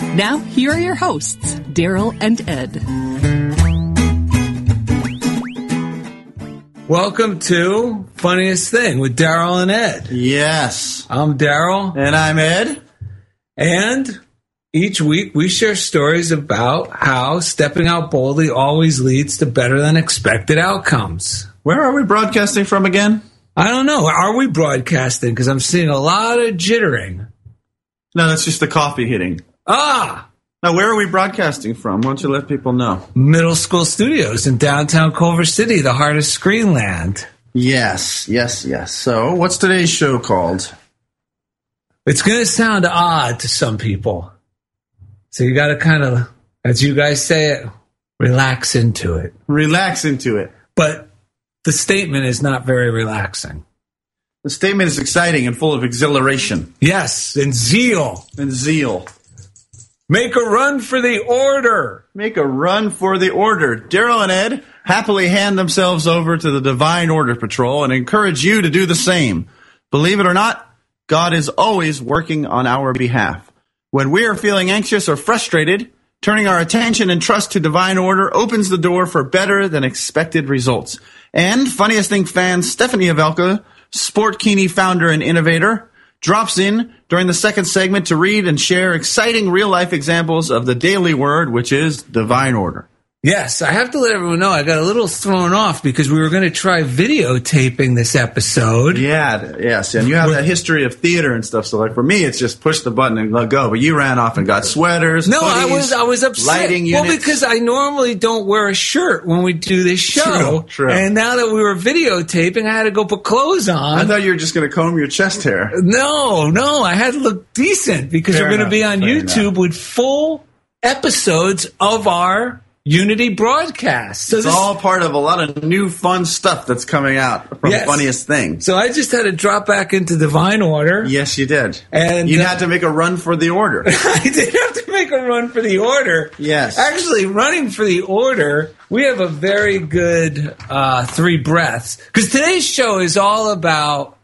Now, here are your hosts, Daryl and Ed. Welcome to Funniest Thing with Daryl and Ed. Yes. I'm Daryl, And I'm Ed. and each week we share stories about how stepping out boldly always leads to better than expected outcomes. Where are we broadcasting from again? I don't know. Are we broadcasting? Because I'm seeing a lot of jittering. No, that's just the coffee hitting. Ah! Now, where are we broadcasting from? Why don't you let people know? Middle School Studios in downtown Culver City, the heart of Screenland. Yes, yes, yes. So, what's today's show called? It's going to sound odd to some people. So you got to kind of, as you guys say it, relax into it. Relax into it. But the statement is not very relaxing. The statement is exciting and full of exhilaration Yes, and zeal. and zeal. Make a run for the order. Make a run for the order. Daryl and Ed happily hand themselves over to the Divine Order Patrol and encourage you to do the same. Believe it or not, God is always working on our behalf. When we are feeling anxious or frustrated, turning our attention and trust to Divine Order opens the door for better than expected results. And funniest thing fan Stephanie Havelka, Sportkini founder and innovator, drops in during the second segment to read and share exciting real life examples of the daily word, which is divine order. Yes, I have to let everyone know I got a little thrown off because we were going to try videotaping this episode. Yeah, yes, and you have that history of theater and stuff. So, like for me, it's just push the button and let go. But you ran off and got sweaters. No, I hoodies, was I was upset. Lighting well, because I normally don't wear a shirt when we do this show. True, true. And now that we were videotaping, I had to go put clothes on. I thought you were just going to comb your chest hair. No, no, I had to look decent because Fair we're going to be on YouTube enough. with full episodes of our Unity broadcast. So It's this, all part of a lot of new fun stuff that's coming out from Yes. Funniest Thing. so I just had to drop back into divine order. Yes, you did. And, you uh, had to make a run for the order. I did have to make a run for the order. Yes. Actually, running for the order, we have a very good uh, three breaths. Because today's show is all about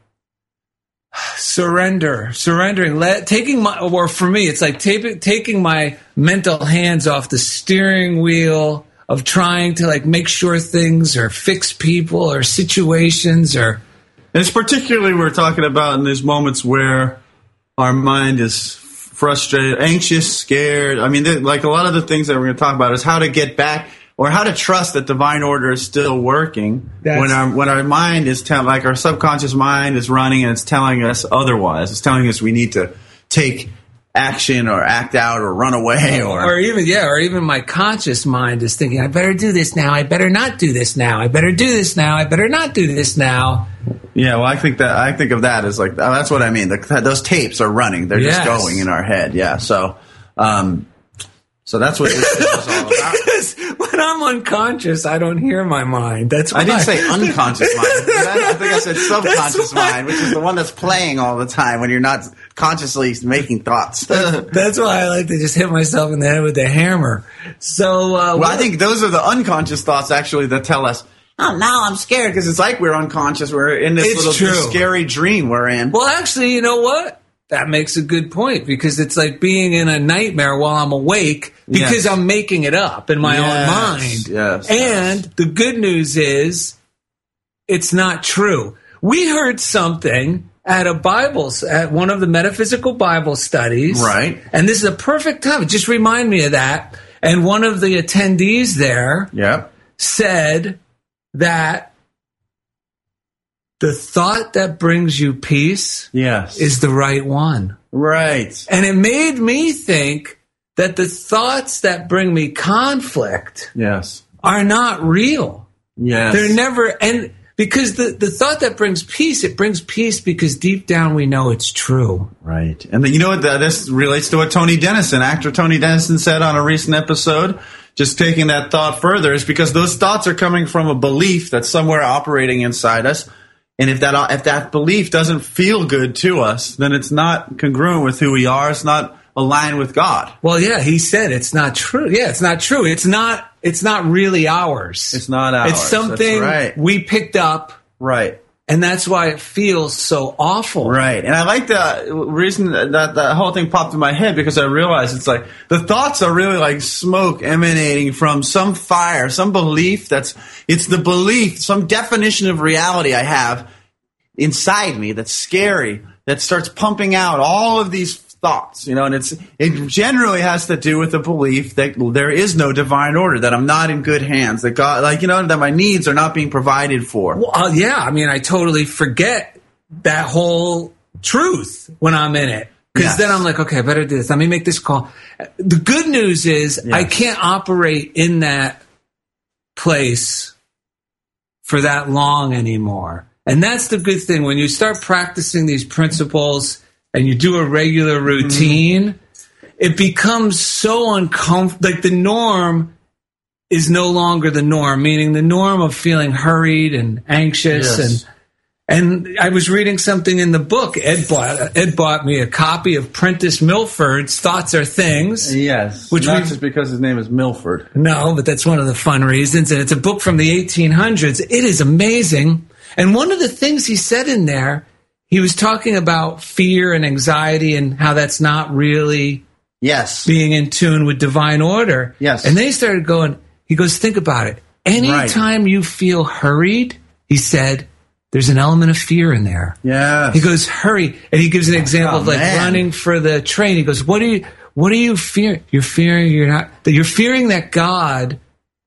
surrender, surrendering, let, taking my, or for me, it's like taking taking my mental hands off the steering wheel of trying to like make sure things or fix people or situations or And it's particularly we're talking about in these moments where our mind is frustrated, anxious, scared. I mean, like a lot of the things that we're going to talk about is how to get back or how to trust that divine order is still working That's- when our when our mind is telling, like our subconscious mind is running and it's telling us otherwise. It's telling us we need to take action or act out or run away or, or even yeah, or even my conscious mind is thinking, I better do this now. I better not do this now. I better do this now. I better not do this now. yeah. Well, I think that I think of that as like that's what I mean. The, those tapes are running; they're Yes. just going in our head. Yeah. So, um, so that's what this is all about. when I'm unconscious, I don't hear my mind. That's why I didn't say unconscious mind. I? I think I said subconscious mind, which is the one that's playing all the time when you're not consciously making thoughts. That's why I like to just hit myself in the head with a hammer. So, uh, Well, I think those are the unconscious thoughts actually that tell us, oh, now I'm scared because it's like we're unconscious. We're in this It's little true. scary dream we're in. Well, actually, you know what? That makes a good point because it's like being in a nightmare while I'm awake because Yes. I'm making it up in my Yes, own mind. yes, And the good news is it's not true. We heard something at a Bible, at one of the metaphysical Bible studies. Right. And this is a perfect time. Just remind me of that. And one of the attendees there Yep. said that the thought that brings you peace Yes. is the right one. right. And it made me think that the thoughts that bring me conflict Yes. are not real. Yes. They're never, and because the, the thought that brings peace, it brings peace because deep down we know it's true. Right. And then, you know what? th- This relates to what Tony Denison, actor Tony Denison, said on a recent episode. Just taking that thought further is because those thoughts are coming from a belief that's somewhere operating inside us. And if that if that belief doesn't feel good to us, then it's not congruent with who we are. It's not aligned with God. Well, yeah, he said it's not true. Yeah, it's not true. It's not, it's not really ours. It's not ours. It's something right. we picked up Right. and that's why it feels so awful. Right. And I like the reason that that whole thing popped in my head because I realized it's like the thoughts are really like smoke emanating from some fire, some belief that's, it's the belief, some definition of reality I have inside me that's scary, that starts pumping out all of these thoughts, you know, and it's, it generally has to do with the belief that there is no divine order, that I'm not in good hands, that God, like, you know, that my needs are not being provided for. Well, uh, yeah, I mean, I totally forget that whole truth when I'm in it. Because Yes. then I'm like, okay, I better do this. Let me make this call. The good news is I can't operate in that place for that long anymore. And that's the good thing. When you start practicing these principles and you do a regular mm-hmm. routine, it becomes so uncomfortable. Like the norm is no longer the norm, meaning the norm of feeling hurried and anxious Yes. and and I was reading something in the book. Ed bought Ed bought me a copy of Prentice Mulford's Thoughts Are Things. Yes. Which not just because his name is Milford. No, but that's one of the fun reasons. And it's a book from the 1800s. It is amazing. And one of the things he said in there, he was talking about fear and anxiety and how that's not really Yes. being in tune with divine order. Yes. And they started going, he goes, think about it. Anytime you feel hurried, he said, there's an element of fear in there. Yeah. He goes, hurry. And he gives an example Oh, of like man. running for the train. He goes, what are you, what are you fearing? You're fearing you're not, that you're fearing that God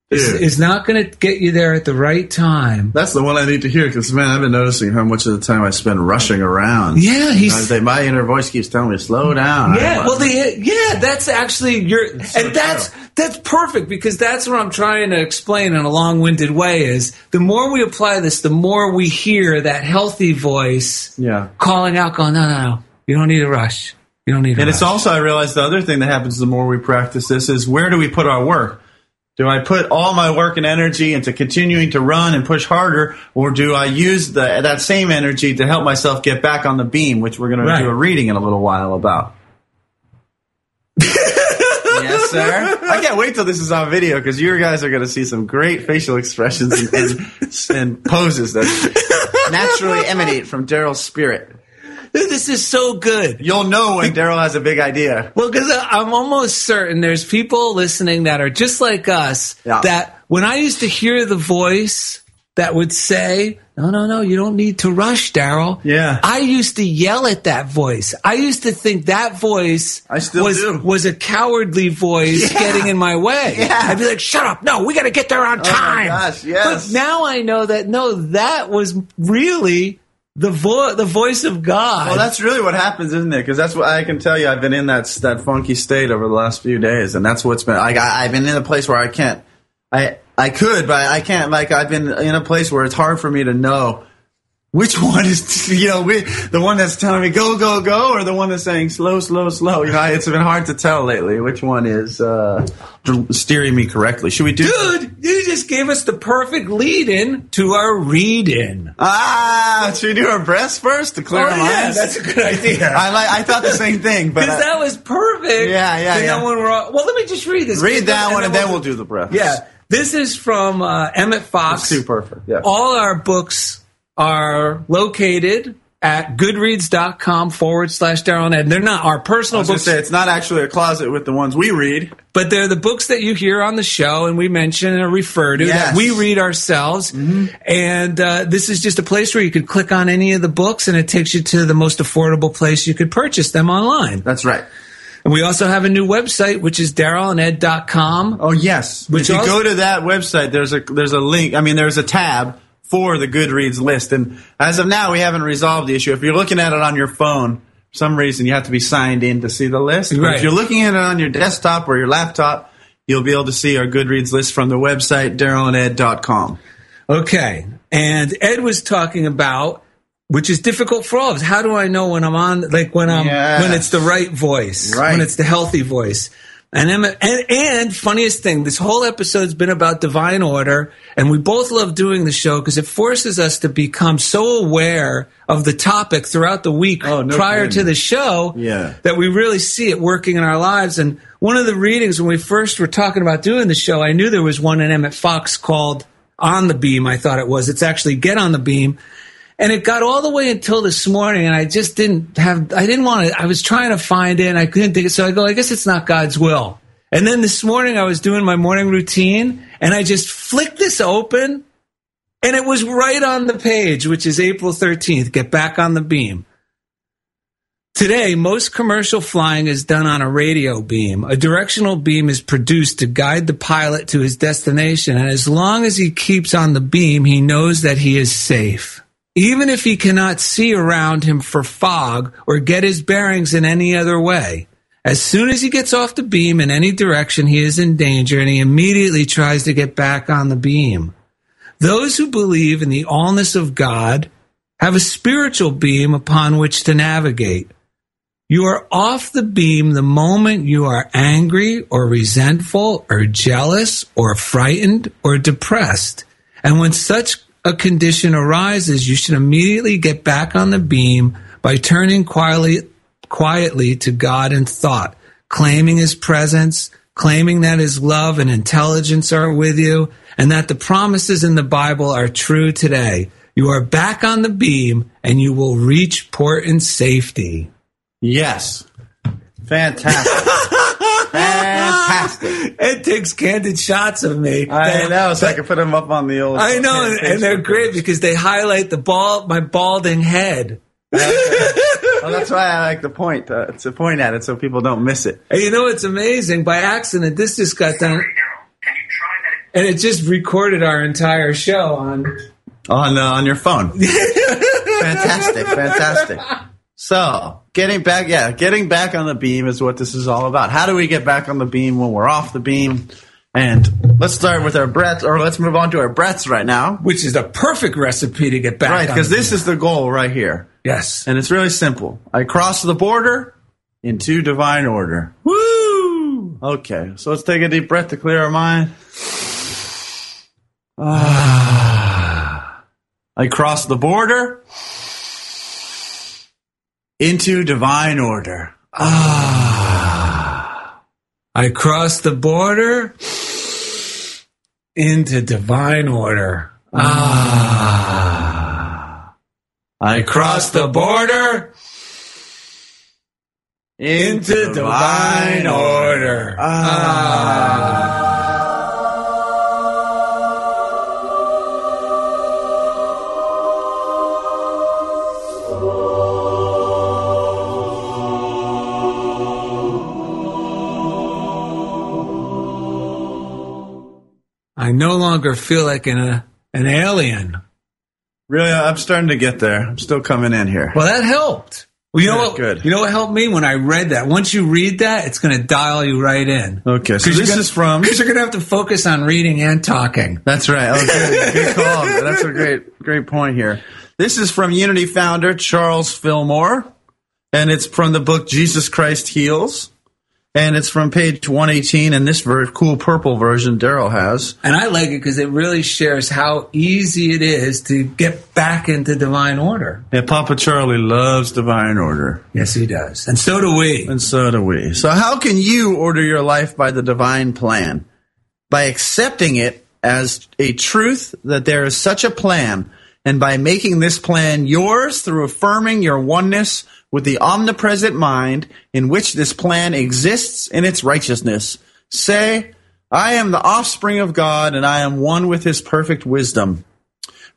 is, is not going to get you there at the right time. That's the one I need to hear because man, I've been noticing how much of the time I spend rushing around. Yeah, he's- I- my inner voice keeps telling me slow down. Yeah, well, the, yeah, that's actually your, so and that's true. that's perfect because that's what I'm trying to explain in a long-winded way. Is the more we apply this, the more we hear that healthy voice yeah. calling out, going, "No, no, no, you don't need to rush. You don't need to." And rush. it's also I realize the other thing that happens the more we practice this is where do we put our work? Do I put all my work and energy into continuing to run and push harder, or do I use the, that same energy to help myself get back on the beam, which we're going Right. to do a reading in a little while about? yes, sir. I can't wait till this is on video because you guys are going to see some great facial expressions and, and, and poses that naturally emanate from Daryl's spirit. This is so good. You'll know when Daryl has a big idea. Well, because I'm almost certain there's people listening that are just like us. Yeah. That when I used to hear the voice that would say, "No, no, no, you don't need to rush, Daryl." Yeah. I used to yell at that voice. I used to think that voice I still was do. was a cowardly voice Yeah. getting in my way. Yeah. I'd be like, "Shut up! No, we got to get there on Oh time." gosh, yes. But now I know that no, that was really the vo- the voice of God. Well, that's really what happens, isn't it? Because that's what I can tell you. I've been in that that funky state over the last few days, and that's what's been. Like I, I've been in a place where I can't. I I could, but I can't. Like I've been in a place where it's hard for me to know which one is you know we, the one that's telling me go go go, or the one that's saying slow slow slow. You know, it's been hard to tell lately which one is uh, steering me correctly. Should we do? Dude, you just gave us the perfect lead in to our read in. Ah, should we do our breasts first to clear Oh, our yeah, minds? that's a good idea. I like. I thought the same thing, but Because that was perfect. Yeah, yeah, yeah. know when we're all, well, let me just read this. read that one, and then we'll do the breath. Yeah, this is from uh, Emmett Fox. It's too perfect. Yeah. All our books are located at goodreads.com forward slash Daryl and Ed. They're not our I personal books, say it's not actually a closet with the ones we read. but they're the books that you hear on the show and we mention and refer to Yes. Mm-hmm. that we read ourselves. And uh, this is just a place where you could click on any of the books and it takes you to the most affordable place you could purchase them online. That's right. And we also have a new website, which is darylanded.com. Oh yes. Which if you also- go to that website, there's a there's a link. I mean, there's a tab for the Goodreads list, and as of now, we haven't resolved the issue. If you're looking at it on your phone, for some reason you have to be signed in to see the list. But Right. if you're looking at it on your desktop or your laptop, you'll be able to see our Goodreads list from the website darylanded.com. Okay. And Ed was talking about, which is difficult for all of us. How do I know when I'm on, like when I'm, Yes. when it's the right voice, Right. when it's the healthy voice? And, Emma, and and funniest thing, this whole episode's been about divine order, and we both love doing the show because it forces us to become so aware of the topic throughout the week Oh, no prior to the show Yeah. that we really see it working in our lives. And one of the readings when we first were talking about doing the show, I knew there was one in Emmett Fox called On the Beam, I thought it was. It's actually Get on the Beam. And it got all the way until this morning, and I just didn't have, I didn't want to, I was trying to find it, and I couldn't think it. So I go, I guess it's not God's will. And then this morning, I was doing my morning routine, and I just flicked this open, and it was right on the page, which is April 13th. Get back on the beam. Today, most commercial flying is done on a radio beam. A directional beam is produced to guide the pilot to his destination, and as long as he keeps on the beam, he knows that he is safe. Even if he cannot see around him for fog or get his bearings in any other way. As soon as he gets off the beam in any direction, he is in danger and he immediately tries to get back on the beam. Those who believe in the allness of God have a spiritual beam upon which to navigate. You are off the beam the moment you are angry or resentful or jealous or frightened or depressed. And when such a condition arises, you should immediately get back on the beam by turning quietly, quietly to God in thought, claiming his presence, claiming that his love and intelligence are with you, and that the promises in the Bible are true today. You are back on the beam and you will reach port in safety. Yes. Fantastic. Fantastic. It takes candid shots of me. I know, so I can put them up on the old. I know, and, and they're great page. because they highlight the bald, my balding head. Well, that's why I like the point. Uh, to point at it so people don't miss it. And you know it's amazing? By accident, this just got done, and it just recorded our entire show on. on uh, on your phone. fantastic, fantastic. So, getting back, yeah, getting back on the beam is what this is all about. How do we get back on the beam when we're off the beam? And let's start with our breaths, or let's move on to our breaths right now. Which is the perfect recipe to get back. Right, because this is the goal right here. yes. And it's really simple. I cross the border into divine order. Woo! Okay, so let's take a deep breath to clear our mind. Ah. I cross the border into divine order. Ah. I crossed the border into divine order. Ah. I Crossed the border into divine order. Ah. I no longer feel like an, uh, an alien. Really, I'm starting to get there. I'm still coming in here. Well, that helped. Well, you know Good, what? good. You know what helped me when I read that. Once you read that, it's going to dial you right in. Okay, so this is from. because you're going to have to focus on reading and talking. That's right. Oh, good, good call. That's a great, great point here. This is from Unity founder Charles Fillmore, and it's from the book Jesus Christ Heals, and it's from page 118 in this ver- cool purple version Daryl has. And I like it because it really shares how easy it is to get back into divine order. Yeah, Papa Charlie loves divine order, Yes, he does. And so do we. and so do we. So, how can you order your life by the divine plan? By accepting it as a truth that there is such a plan, and by making this plan yours through affirming your oneness with the omnipresent mind in which this plan exists in its righteousness. Say, I am the offspring of God, and I am one with his perfect wisdom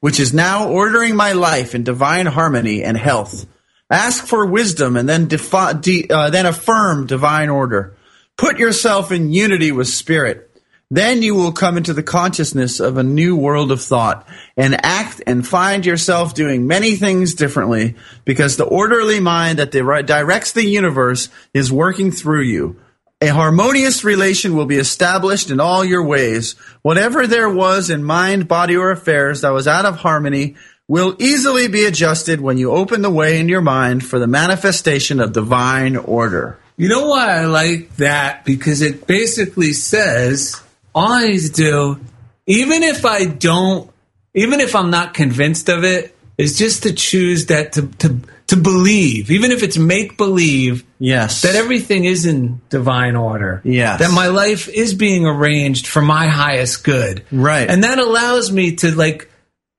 which is now ordering my life in divine harmony and health. Ask for wisdom and then defi- de- uh, then affirm divine order. Put yourself in unity with spirit. Then you will come into the consciousness of a new world of thought and act and find yourself doing many things differently because the orderly mind that directs the universe is working through you. A harmonious relation will be established in all your ways. Whatever there was in mind, body, or affairs that was out of harmony will easily be adjusted when you open the way in your mind for the manifestation of divine order. You know why I like that? Because it basically says all I need to do, even if I don't, even if I'm not convinced of it, is just to choose that to to to believe, even if it's make believe Yes. that everything is in divine order. Yes. That my life is being arranged for my highest good. Right. And that allows me to like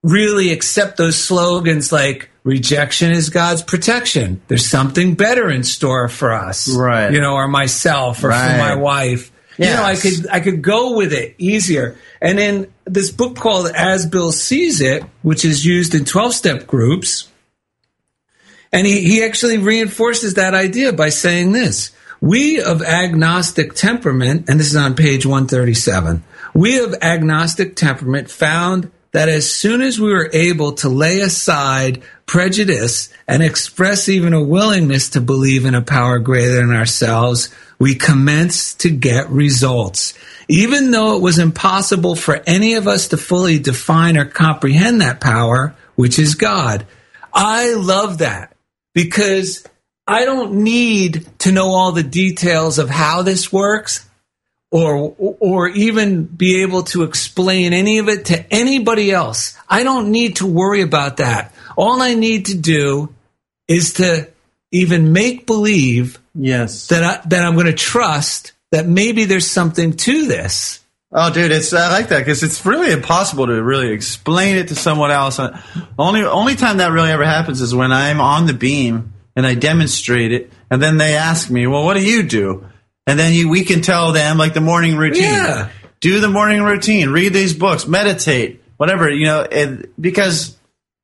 really accept those slogans like rejection is God's protection. There's something better in store for us. Right. You know, or myself or Right. for my wife. You know, I could I could go with it easier. And in this book called As Bill Sees It, which is used in 12 step groups, and he, he actually reinforces that idea by saying this. We of agnostic temperament, and this is on page 137, we of agnostic temperament found that as soon as we were able to lay aside prejudice and express even a willingness to believe in a power greater than ourselves, we commenced to get results. Even though it was impossible for any of us to fully define or comprehend that power, which is God. I love that because I don't need to know all the details of how this works or or even be able to explain any of it to anybody else. I don't need to worry about that. All I need to do is to even make believe yes. that I, that I'm going to trust that maybe there's something to this. Oh, dude, it's I like that because it's really impossible to really explain it to someone else. Uh, Only only time that really ever happens is when I'm on the beam and I demonstrate it, and then they ask me, "Well, what do you do?" And then you, we can tell them like the morning routine. Yeah. Do the morning routine. Read these books. Meditate. Whatever you know, it, because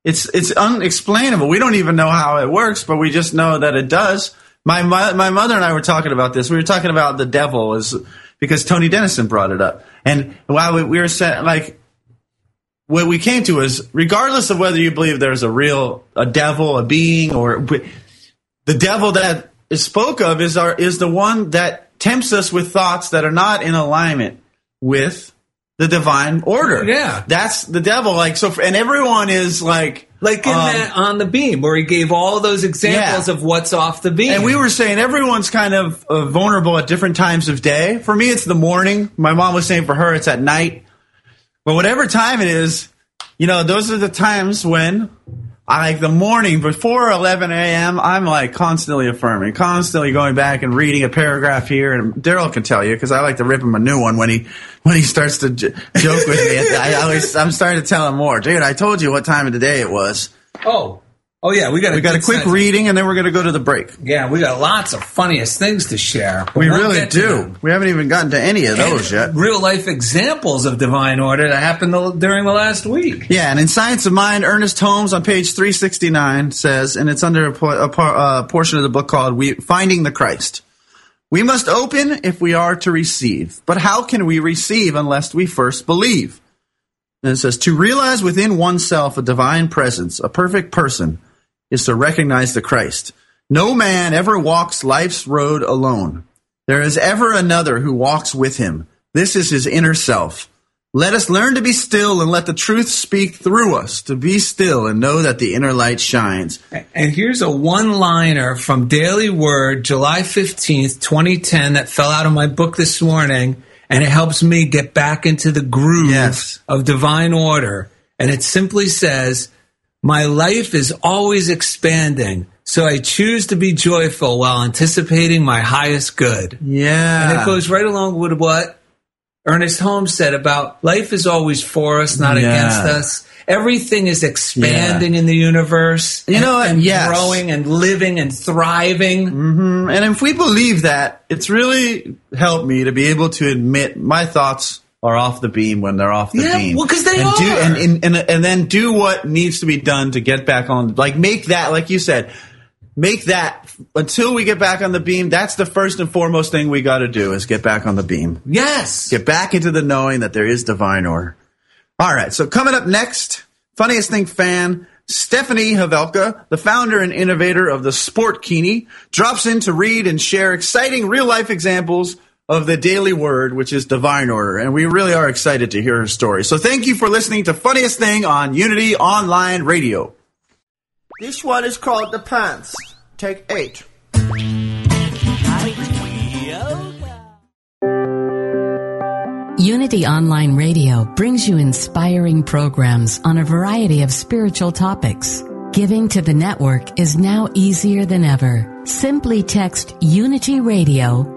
it's it's unexplainable. We don't even know how it works, but we just know that it does. My mo- my mother and I were talking about this. We were talking about the devil is because Tony Denison brought it up, and while we, we were saying like what we came to is regardless of whether you believe there's a real a devil, a being, or the devil that is spoke of is our is the one that tempts us with thoughts that are not in alignment with the divine order. Yeah. that's the devil. Like so, and everyone is like Like in um, that on the beam where he gave all those examples Yeah. of what's off the beam. And we were saying everyone's kind of uh, vulnerable at different times of day. For me, it's the morning. My mom was saying for her, it's at night. But whatever time it is, you know, those are the times when I like the morning before 11 a.m. I'm like constantly affirming, constantly going back and reading a paragraph here. And Daryl can tell you because I like to rip him a new one when he when he starts to j- joke with me. I always I'm starting to tell him more, dude. I told you what time of the day it was. oh, oh yeah, we got We got a quick reading, and then we're going to go to the break. Yeah, we got lots of funniest things to share. We we'll really do. We haven't even gotten to any of those yet. Real life examples of divine order that happened during the last week. Yeah, and in Science of Mind, Ernest Holmes on page 369 says, and it's under a, a uh, portion of the book called we- Finding the Christ. We must open if we are to receive. But how can we receive unless we first believe? And it says, to realize within oneself a divine presence, a perfect person, is to recognize the Christ. No man ever walks life's road alone. There is ever another who walks with him. This is his inner self. Let us learn to be still and let the truth speak through us, to be still and know that the inner light shines. And here's a one liner from Daily Word, July 15th, 2010, that fell out of my book this morning. And it helps me get back into the groove Yes. of divine order. And it simply says, My life is always expanding. So I choose to be joyful while anticipating my highest good. Yeah. And it goes right along with what Ernest Holmes said about life is always for us, not Yeah. against us. Everything is expanding in the universe. You and- know and Yes. growing and living and thriving. Mm-hmm. And if we believe that, it's really helped me to be able to admit my thoughts are off the beam when they're off the Yeah, beam. well, 'cause they and Do, are. and, and, and, and then do what needs to be done to get back on. Like, make that, like you said, make that until we get back on the beam. That's the first and foremost thing we got to do is get back on the beam. Yes. Get back into the knowing that there is divine order. All right. So coming up next, funniest thing fan, Stephanie Havelka, the founder and innovator of the Sport Kini, drops in to read and share exciting real life examples of the daily word, which is divine order. And we really are excited to hear her story. So thank you for listening to Funniest Thing on Unity Online Radio. This one is called The Pants. Take eight. Unity Online Radio brings you inspiring programs on a variety of spiritual topics. Giving to the network is now easier than ever. Simply text Unity Radio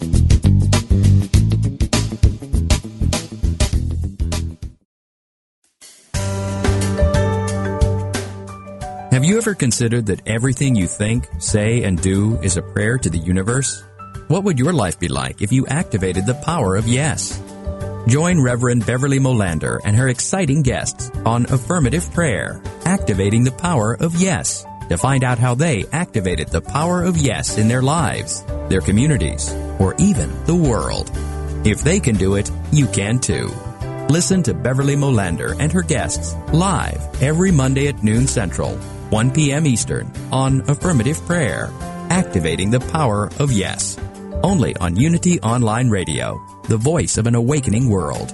Have you ever considered that everything you think, say, and do is a prayer to the universe? What would your life be like if you activated the power of yes? Join Reverend Beverly Molander and her exciting guests on Affirmative Prayer, Activating the Power of Yes, to find out how they activated the power of yes in their lives, their communities, or even the world. If they can do it, you can too. Listen to Beverly Molander and her guests live every Monday at noon Central, 1 p.m. Eastern on Affirmative Prayer, Activating the Power of Yes. Only on Unity Online Radio, the voice of an awakening world.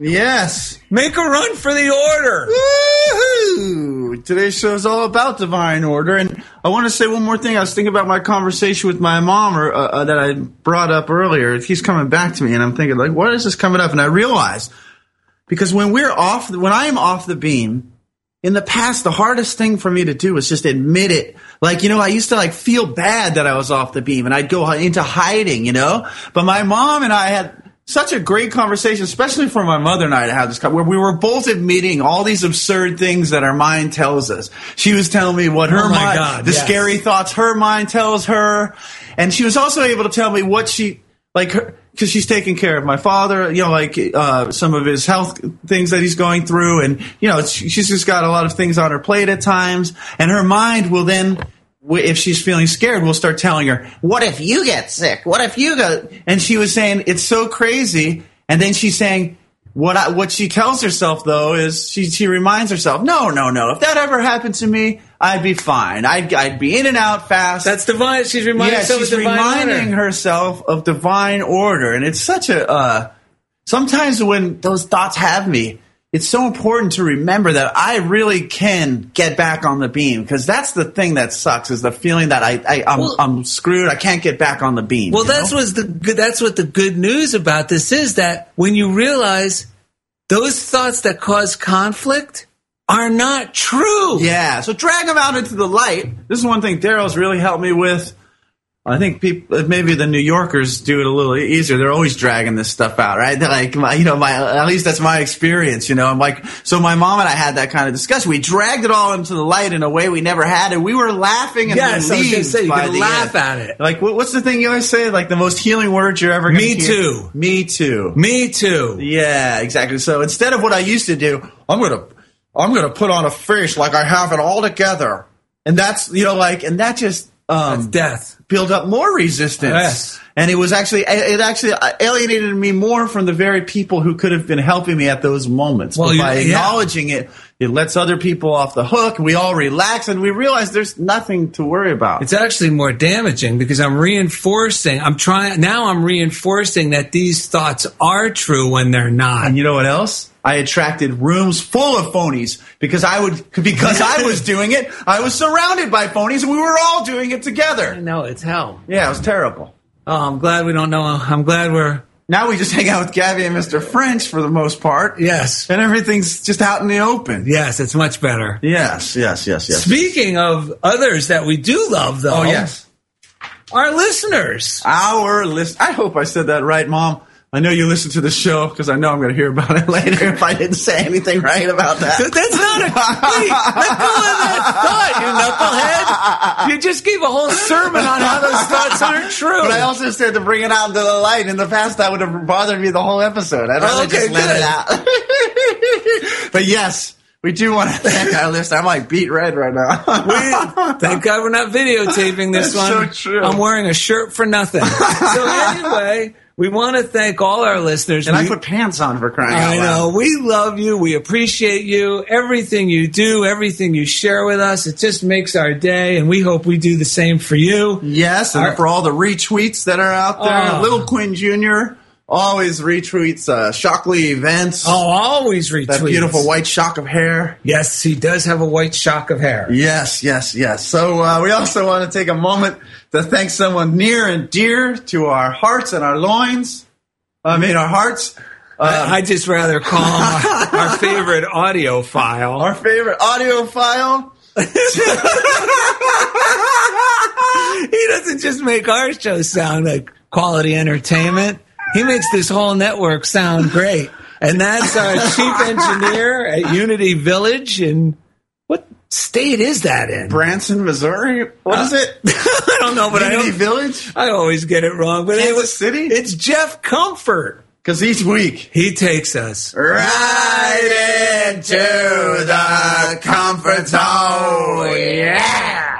Yes. make a run for the order. Woohoo! Today's show is all about divine order, and I want to say one more thing. I was thinking about my conversation with my mom, or uh, uh, that I brought up earlier. Keeps coming back to me, and I'm thinking, like, what is this coming up? And I realized because when we're off, when I am off the beam, in the past, the hardest thing for me to do was just admit it. Like, you know, I used to like feel bad that I was off the beam, and I'd go into hiding, you know. But my mom and I had such a great conversation, especially for my mother and I to have this, where we were both admitting all these absurd things that our mind tells us. She was telling me what her Oh mind, God, the yes. scary thoughts her mind tells her, and she was also able to tell me what she like her because she's taking care of my father, you know, like uh, some of his health things that he's going through, and you know, she's just got a lot of things on her plate at times, and her mind will then if she's feeling scared, we'll start telling her, "What if you get sick? What if you go?" And she was saying, "It's so crazy." And then she's saying, "What I, what she tells herself though is she she reminds herself, no, no, no. If that ever happened to me, I'd be fine. I'd I'd be in and out fast." That's divine. She's reminding yeah, herself she's of divine reminding order. herself of divine order, and it's such a. Uh, sometimes when those thoughts have me, it's so important to remember that I really can get back on the beam because that's the thing that sucks is the feeling that I, I I'm, Well- I'm screwed. I can't get back on the beam. Well, that's know? what's the good. That's what the good news about this is that when you realize those thoughts that cause conflict are not true. Yeah, so drag them out into the light. This is one thing Daryl's really helped me with. I think people, maybe the New Yorkers do it a little easier. They're always dragging this stuff out, right? They're like, my, you know, my at least that's my experience. You know, I'm like, so my mom and I had that kind of discussion. We dragged it all into the light in a way we never had, and we were laughing and Yes, I was gonna say, you by can laugh end. at it. Like, what, what's the thing you always say? Like the most healing words you're ever going to Me hear. too. Me too. Me too. Yeah, exactly. So instead of what I used to do, I'm gonna I'm gonna put on a face like I have it all together, and that's you know like, and that just That's um, death. Build up more resistance. Yes. And it was actually it actually uh, alienated me more from the very people who could have been helping me at those moments. Well, but by yeah. acknowledging it, it lets other people off the hook. We all relax, and we realize there's nothing to worry about. It's actually more damaging because I'm reinforcing. I'm trying now. I'm reinforcing that these thoughts are true when they're not. And you know what else? I attracted rooms full of phonies because I would because I was doing it. I was surrounded by phonies, and we were all doing it together. No, it's hell. Yeah, it was terrible. Oh, I'm glad we don't know. I'm glad we're Now we just hang out with Gabby and Mr. French for the most part. yes, And everything's just out in the open. yes. It's much better. Yes, yes, yes, yes. Speaking of others that we do love, though, Oh, yes. our listeners. Our list. I hope I said that right, Mom. I know you listen to the show because I know I'm going to hear about it later if I didn't say anything right about that. That's not a hey, let go of that thought, you knucklehead. You just gave a whole sermon on how those thoughts aren't true. But I also said to bring it out into the light. In the past, that would have bothered me the whole episode. I'd rather Okay, just let it out. but yes, we do want to thank our listeners. I'm like beat red right now. We- thank God we're not videotaping this That's one. so true. I'm wearing a shirt for nothing. so anyway, we want to thank all our listeners. and I put pants on for crying out loud. I know. We love you. We appreciate you. Everything you do, everything you share with us, it just makes our day, and we hope we do the same for you. Yes, and Our- for all the retweets that are out there, Oh. Little Quinn Jr. always retweets uh, Shockley events. Oh, always retweets. that beautiful white shock of hair. Yes, he does have a white shock of hair. Yes, yes, yes. So uh, we also want to take a moment to thank someone near and dear to our hearts and our loins. I mean, our hearts. Uh, I, I just rather call our, our favorite audiophile. our favorite audiophile. he doesn't just make our show sound like quality entertainment. He makes this whole network sound great. And that's our chief engineer at Unity Village. In state is that in? Branson, Missouri. What is it? I don't know, but I, Unity don't, Village? I always get it wrong. But Kansas anyway, City? It's Jeff Comfort. Because each week. He takes us. Right into the comfort zone. Yeah.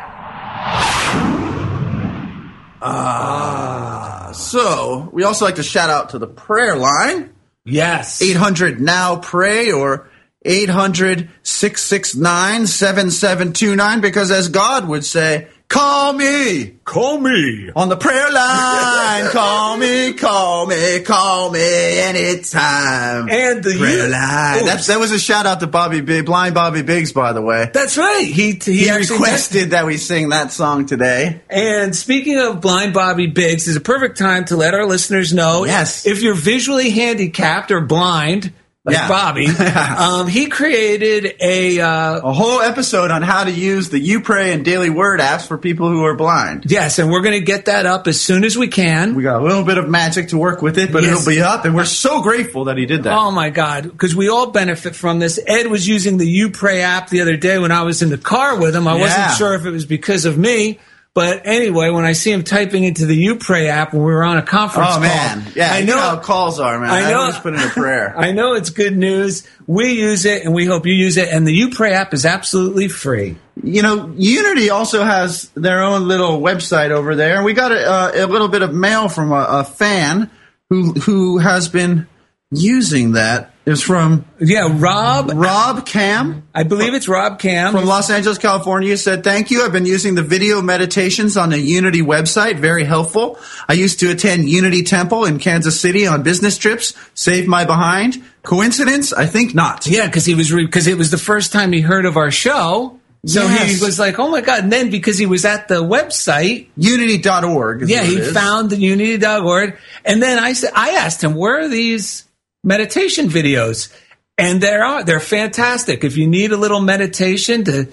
Ah. So, we also like to shout out to the prayer line. Yes. 800 now pray or 800 669 7729 because as God would say, call me Call me. on the prayer line. call me, call me, call me anytime. And the prayer you- line. Oops. That's, that was a shout out to Bobby Big, blind Bobby Biggs, by the way. That's right. He he, He requested that we sing that song today. And speaking of blind Bobby Biggs, is a perfect time to let our listeners know Yes. if you're visually handicapped or blind, like Yeah. Bobby, um, he created a uh, A whole episode on how to use the You Pray and Daily Word apps for people who are blind. yes, and we're going to get that up as soon as we can. We got a little bit of magic to work with it, but Yes. it'll be up, and we're so grateful that he did that. Oh my God! Because we all benefit from this. Ed was using the You Pray app the other day when I was in the car with him. I Yeah. wasn't sure if it was because of me, But anyway, when I see him typing into the You Pray app when we were on a conference Oh call, man, yeah, I you know, know how calls are, man. I I, know- always put in a prayer. I know it's good news. We use it, and we hope you use it. And the You Pray app is absolutely free. you know, Unity also has their own little website over there. and We got a, uh, a little bit of mail from a, a fan who who has been using that is from Yeah, Rob. Rob Cam I believe it's Rob Cam. from Los Angeles, California. Said, "Thank you. I've been using the video meditations on the Unity website. Very helpful. I used to attend Unity Temple in Kansas City on business trips. Save my behind. Coincidence? I think not. Yeah, because he was because it was the first time he heard of our show. So Yes. he was like, "Oh my god!" And then because he was at the website, Unity.org. yeah, he found the unity.org. And then I said, I asked him, "Where are these meditation videos?" And there are. They're fantastic. If you need a little meditation to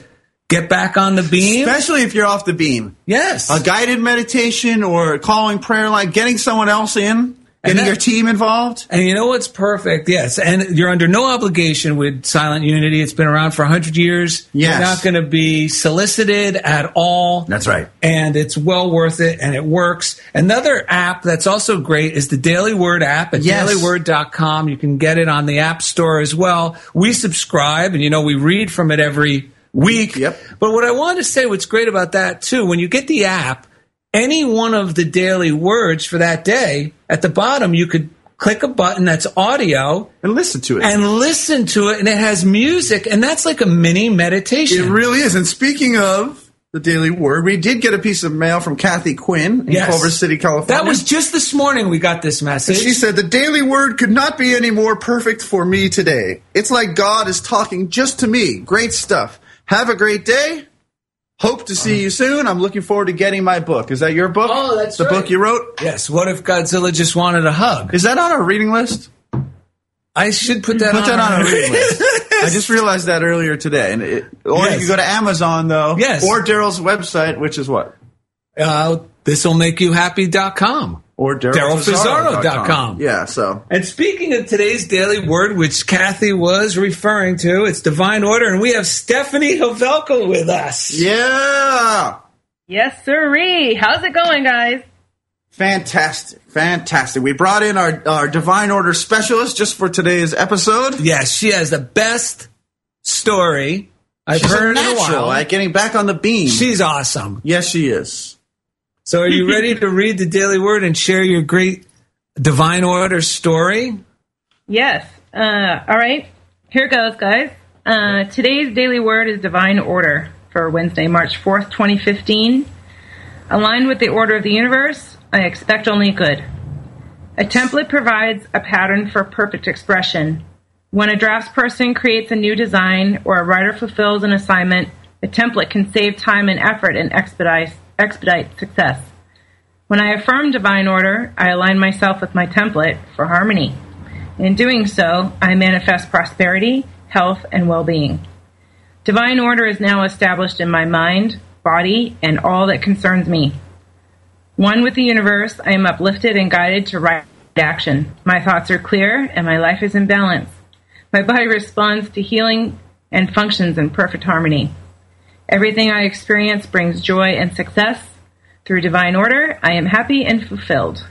get back on the beam, especially if you're off the beam. yes, a guided meditation or calling prayer line, getting someone else in, getting that- your team involved. And you know what's perfect? Yes. And you're under no obligation with Silent Unity. It's been around for 100 years. Yes. You're not going to be solicited at all. That's right. And it's well worth it and it works. Another app that's also great is the Daily Word app at Yes. dailyword.com. You can get it on the App Store as well. We subscribe and, you know, we read from it every week. Yep. But what I want to say, what's great about that too, when you get the app, any one of the daily words for that day, at the bottom, you could click a button that's audio And listen to it. and listen to it, and it has music, and that's like a mini meditation. it really is. And speaking of the Daily Word, we did get a piece of mail from Kathy Quinn in Yes. Culver City, California. that was just this morning we got this message. She said, The Daily Word could not be any more perfect for me today. It's like God is talking just to me. Great stuff. Have a great day. Hope to see you soon. I'm looking forward to getting my book. Is that your book? Oh, that's the right. book you wrote. yes, what if Godzilla just wanted a hug? Is that on our reading list? I should put that Put on. that on our reading list. I just realized that earlier today. And it, or Yes. you can go to Amazon though. Yes. Or Daryl's website, which is what? Uh, this'll make you happy.com. Or DarylFusaro.com. Yeah, so And speaking of today's daily word, which Kathy was referring to, it's divine order, and we have Stephanie Havelka with us. yeah. Yes, sirree. How's it going, guys? Fantastic. Fantastic. We brought in our, our divine order specialist just for today's episode. Yes, she has the best story I've She's heard a in a while. Like getting back on the beam. She's awesome. yes, she is. So, are you ready to read the daily word and share your great divine order story? Yes. Uh, all right. Here goes, guys. Uh, today's daily word is divine order for Wednesday, March 4th, 2015. Aligned with the order of the universe, I expect only good. A template provides a pattern for perfect expression. When a draftsperson creates a new design or a writer fulfills an assignment, the template can save time and effort and expedite, expedite success. When I affirm divine order, I align myself with my template for harmony. In doing so, I manifest prosperity, health, and well being. Divine order is now established in my mind, body, and all that concerns me. One with the universe, I am uplifted and guided to right action. My thoughts are clear and my life is in balance. My body responds to healing and functions in perfect harmony. Everything I experience brings joy and success. Through divine order, I am happy and fulfilled.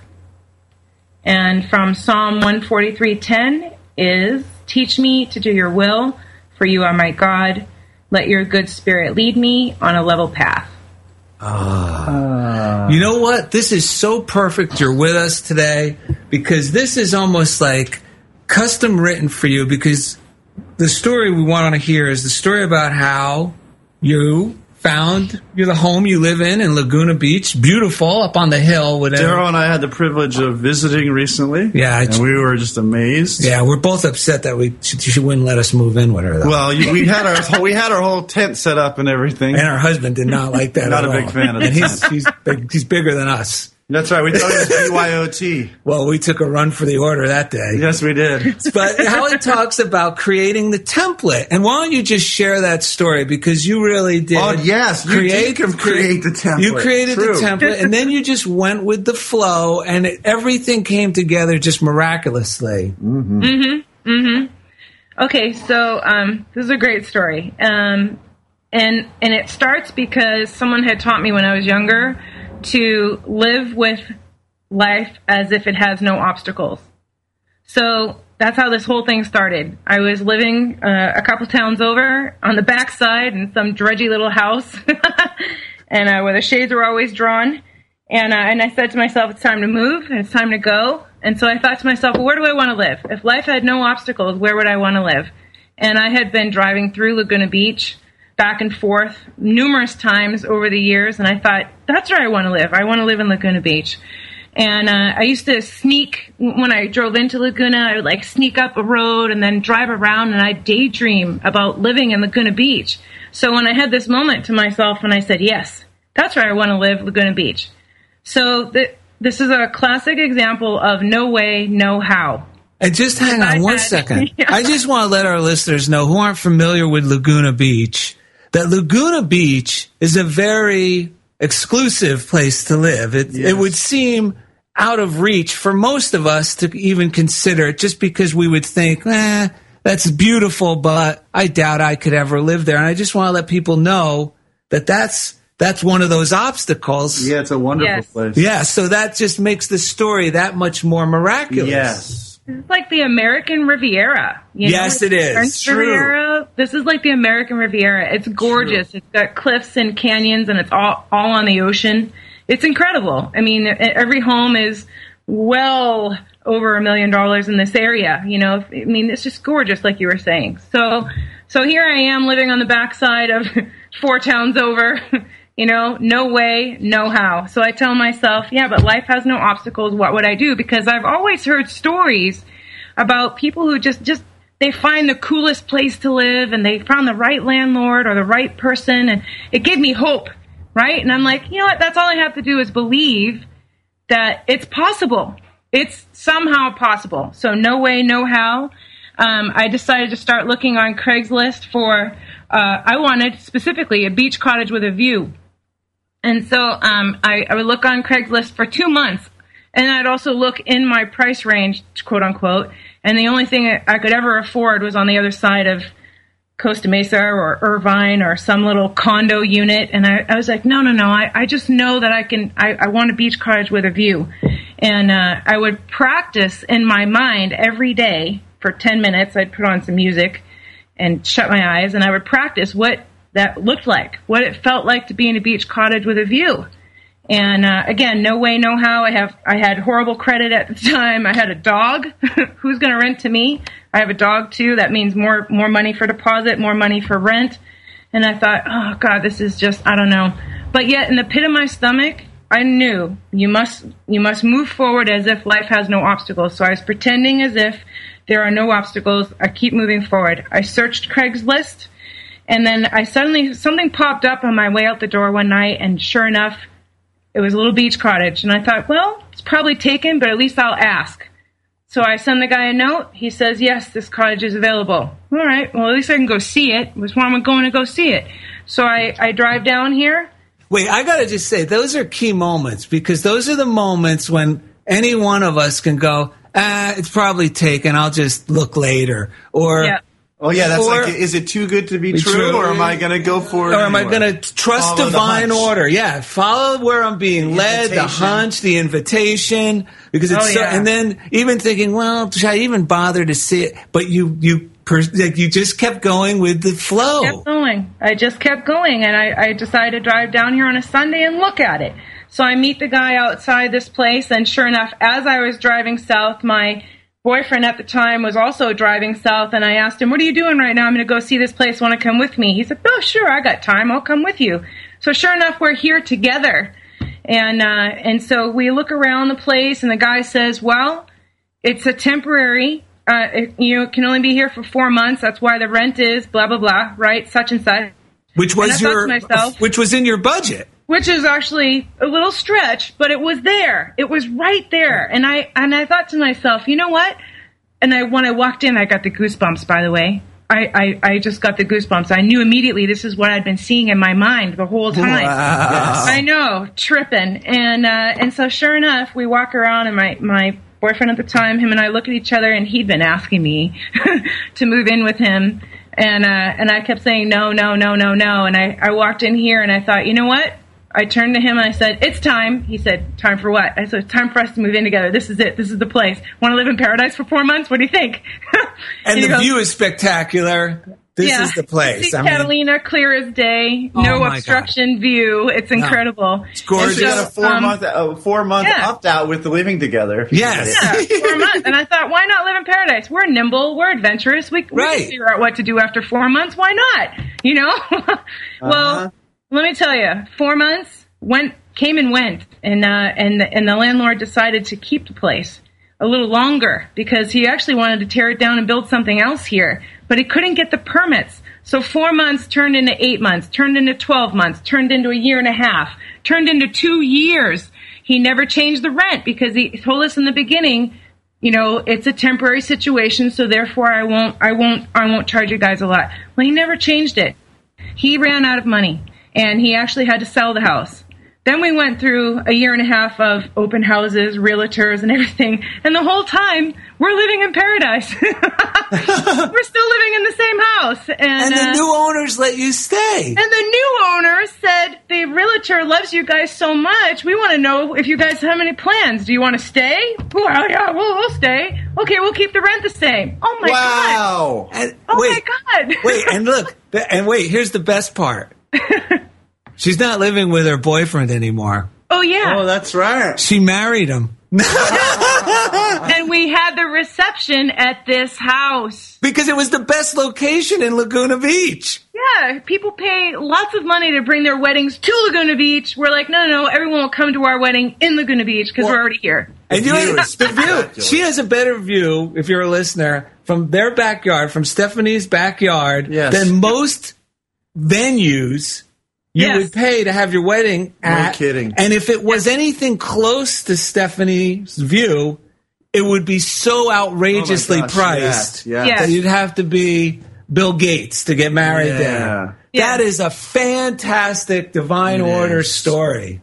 And from Psalm 143:10 is teach me to do your will, for you are my God. Let your good spirit lead me on a level path. Ah. You know what? This is so perfect you're with us today because this is almost like custom written for you because the story we want to hear is the story about how you found the home you live in in Laguna Beach, beautiful up on the hill. Whatever. Daryl and I had the privilege of visiting recently. Yeah, and we were just amazed. Yeah, we're both upset that we she, she wouldn't let us move in with her though. Well, you- we had our we had our whole tent set up and everything. and our husband did not like that. Not a big fan of And he's he's big, he's bigger than us. That's right. We thought it was BYOT. Well, we took a run for the order that day. Yes, we did. but how he talks about creating the template. And why don't you just share that story because you really did. Oh, yes, you did create the template. You created True. the template, and then you just went with the flow, and it, everything came together just miraculously. Mm-hmm. Mm-hmm. mm-hmm. Okay, so um, this is a great story. Um, and and it starts because someone had taught me when I was younger to live with life as if it has no obstacles. So that's how this whole thing started. I was living uh, a couple towns over on the backside in some drudgy little house, and uh, where the shades were always drawn. And uh, and I said to myself, it's time to move it's time to go. And so I thought to myself, well, where do I want to live? If life had no obstacles, where would I want to live? And I had been driving through Laguna Beach back and forth numerous times over the years, and I thought, that's where I want to live. I want to live in Laguna Beach. And uh, I used to sneak when I drove into Laguna. I would like sneak up a road and then drive around, and I'd daydream about living in Laguna Beach. So when I had this moment to myself, and I said, "Yes, that's where I want to live, Laguna Beach." So th- this is a classic example of no way, no how. And just hang on one second. I just want to let our listeners know who aren't familiar with Laguna Beach that Laguna Beach is a very exclusive place to live. It, yes. it would seem out of reach for most of us to even consider it just because we would think, eh, that's beautiful, but I doubt I could ever live there. And I just want to let people know that that's that's one of those obstacles. Yeah, it's a wonderful yes. place. Yeah, so that just makes the story that much more miraculous. Yes. It's like the American Riviera. You know? yes, like it is. True. Riviera. This is like the American Riviera. It's gorgeous. True. It's got cliffs and canyons, and it's all all on the ocean. It's incredible. I mean, every home is well over a million dollars in this area. You know, I mean, it's just gorgeous, like you were saying. So, so here I am living on the backside of four towns over. You know, no way, no how. So I tell myself, yeah, but life has no obstacles. What would I do? Because I've always heard stories about people who just, just, they find the coolest place to live and they found the right landlord or the right person and it gave me hope, right? And I'm like, you know what? That's all I have to do is believe that it's possible. It's somehow possible. So no way, no how. Um, I decided to start looking on Craigslist for, uh, I wanted specifically a beach cottage with a view. And so um, I, I would look on Craigslist for two months, and I'd also look in my price range, quote unquote. And the only thing I could ever afford was on the other side of Costa Mesa or Irvine or some little condo unit. And I, I was like, no, no, no. I, I just know that I can. I, I want a beach cottage with a view. And uh, I would practice in my mind every day for 10 minutes. I'd put on some music and shut my eyes, and I would practice what that looked like, what it felt like to be in a beach cottage with a view. And uh, again, no way, no how. I have I had horrible credit at the time. I had a dog. Who's going to rent to me? I have a dog too. That means more more money for deposit, more money for rent. And I thought, oh God, this is just I don't know. But yet, in the pit of my stomach, I knew you must you must move forward as if life has no obstacles. So I was pretending as if there are no obstacles. I keep moving forward. I searched Craigslist. And then I suddenly, something popped up on my way out the door one night, and sure enough, it was a little beach cottage. And I thought, well, it's probably taken, but at least I'll ask. So I send the guy a note. He says, yes, this cottage is available. All right, well, at least I can go see it. Which one am I going to go see it? So I, I drive down here. Wait, I got to just say, those are key moments because those are the moments when any one of us can go, ah, it's probably taken. I'll just look later. Or, yeah. Oh yeah, that's or, like, is it too good to be, be true, true, or am I going to go for it? Or am I going to trust follow divine order? Yeah, follow where I'm being the led, invitation. the hunch, the invitation, because it's oh, so, yeah. and then even thinking, well, should I even bother to see it? But you, you, like you just kept going with the flow. Kept going. I just kept going, and I, I decided to drive down here on a Sunday and look at it. So I meet the guy outside this place, and sure enough, as I was driving south, my boyfriend at the time was also driving south, and I asked him, "What are you doing right now? I'm going to go see this place. Want to come with me?" He said, "Oh, sure, I got time. I'll come with you." So sure enough, we're here together, and uh, and so we look around the place, and the guy says, "Well, it's a temporary. Uh, it, you know, it can only be here for four months. That's why the rent is blah blah blah. Right? Such and such." Which was your, myself, which was in your budget which is actually a little stretch, but it was there. It was right there. And I and I thought to myself, you know what? And I when I walked in, I got the goosebumps. By the way, I I, I just got the goosebumps. I knew immediately this is what I'd been seeing in my mind the whole time. Wow. I know, tripping. And uh, and so sure enough, we walk around, and my my boyfriend at the time, him and I look at each other, and he'd been asking me to move in with him And uh, and I kept saying no, no, no, no, no. And I, I walked in here and I thought, you know what? I turned to him and I said, "It's time." He said, "Time for what?" I said, "It's time for us to move in together. This is it. This is the place. Want to live in paradise for four months? What do you think?" And he the goes, view is spectacular. This yeah. is the place. See I mean, Catalina, clear as day. Oh no my God. obstruction view. It's incredible. it's gorgeous. she got a four um, month uh, four month yeah. opt out with the living together. Yes. Yeah, four months. And I thought, why not live in paradise? We're nimble, we're adventurous. We, we Right. can figure out what to do after four months. Why not? You know? well, Uh-huh. Let me tell you, four months went, came and went, and uh, and the, and the landlord decided to keep the place a little longer because he actually wanted to tear it down and build something else here, but he couldn't get the permits. So four months turned into eight months, turned into twelve months, turned into a year and a half, turned into two years. He never changed the rent because he told us in the beginning, you know, it's a temporary situation, so therefore I won't, I won't, I won't charge you guys a lot. Well, he never changed it. He ran out of money and he actually had to sell the house. Then we went through a year and a half of open houses, realtors, and everything. And the whole time, we're living in paradise. we're still living in the same house. And, and the uh, new owners let you stay. and the new owner said the realtor loves you guys so much. We want to know if you guys have any plans. Do you want to stay? Well, yeah, we'll, we'll stay. Okay, we'll keep the rent the same. Oh my god! wow. Oh wait, my god! wait, and look, and wait. Here's the best part. She's not living with her boyfriend anymore. oh yeah. Oh, that's right. She married him and we had the reception at this house. because it was the best location in Laguna Beach. Yeah, people pay lots of money to bring their weddings to Laguna Beach. We're like, no, no, no, everyone will come to our wedding in Laguna Beach because we're already here. And you view know, the view. She has a better view, if you're a listener, from their backyard, from Stephanie's backyard, Yes. than most venues you Yes. would pay to have your wedding at. kidding. And if it was anything close to Stephanie's view, it would be so outrageously Oh gosh, priced yes, yes. Yes. that you'd have to be Bill Gates to get married Yeah. there. Yeah. That is a fantastic divine It order is. story.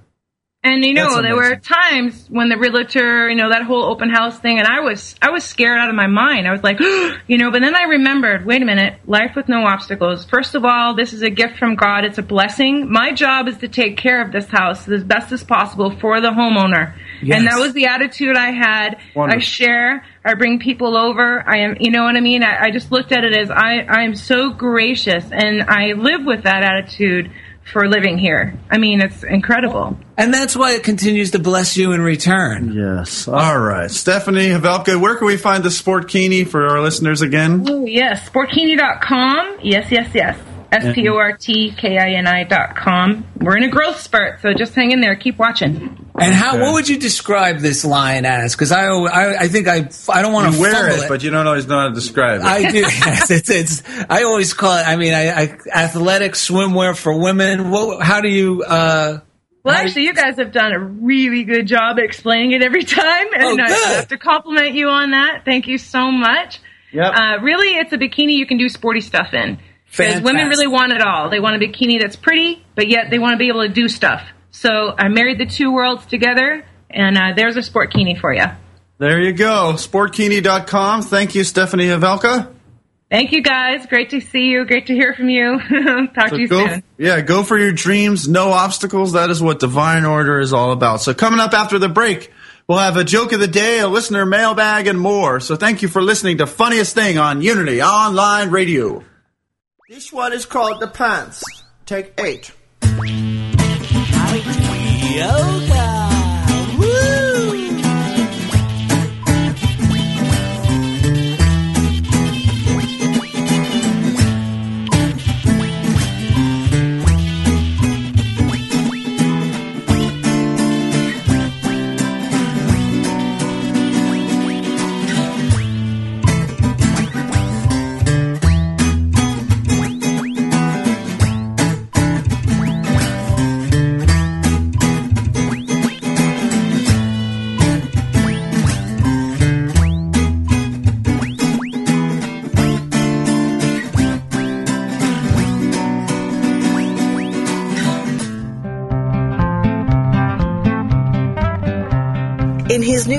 And you know, there were times when the realtor, you know, that whole open house thing, and I was, I was scared out of my mind. I was like, you know, but then I remembered, wait a minute, life with no obstacles. First of all, this is a gift from God. It's a blessing. My job is to take care of this house as best as possible for the homeowner. Yes. And that was the attitude I had. Wonderful. I share. I bring people over. I am, you know what I mean? I, I just looked at it as I, I am so gracious and I live with that attitude for living here. I mean, it's incredible. And that's why it continues to bless you in return. Yes. All right. Stephanie Havelka, where can we find the Sportkini for our listeners again? Oh, yes. Sportkini.com. Yes, yes, yes. S P O R T K I N I dot com. We're in a growth spurt, so just hang in there. Keep watching. And how? What would you describe this line as? Because I, I, I think I, I don't want to wear fumble it, but you don't always know how to describe it. I do. Yes, it's, it's. I always call it. I mean, I, I athletic swimwear for women. What? How do you? uh Well, actually, you guys have done a really good job explaining it every time, and Oh, I good. have to compliment you on that. Thank you so much. Yep. Uh, really, it's a bikini you can do sporty stuff in. Because women really want it all. They want a bikini that's pretty, but yet they want to be able to do stuff. So I married the two worlds together, and uh, there's a sportkini for you. there you go. Sportkini.com. Thank you, Stephanie Havelka. Thank you guys. Great to see you. Great to hear from you. Talk to you go, soon. yeah, go for your dreams. No obstacles. That is what divine order is all about. So coming up after the break, we'll have a joke of the day, a listener mailbag, and more. So thank you for listening to Funniest Thing on Unity Online Radio. This one is called the pants. Take eight. In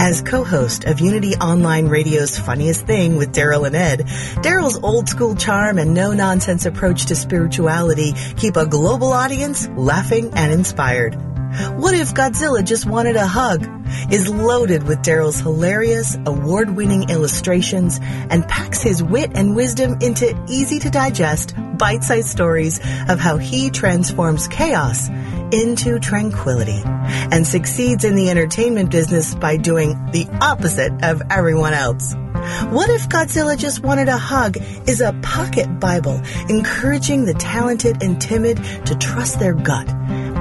As co-host of Unity Online Radio's Funniest Thing with Daryl and Ed, Daryl's old school charm and no nonsense approach to spirituality keep a global audience laughing and inspired. What if Godzilla just wanted a hug? Is loaded with Daryl's hilarious, award winning illustrations and packs his wit and wisdom into easy to digest, bite sized stories of how he transforms chaos into tranquility and succeeds in the entertainment business by doing the opposite of everyone else. What if Godzilla just wanted a hug is a pocket Bible encouraging the talented and timid to trust their gut,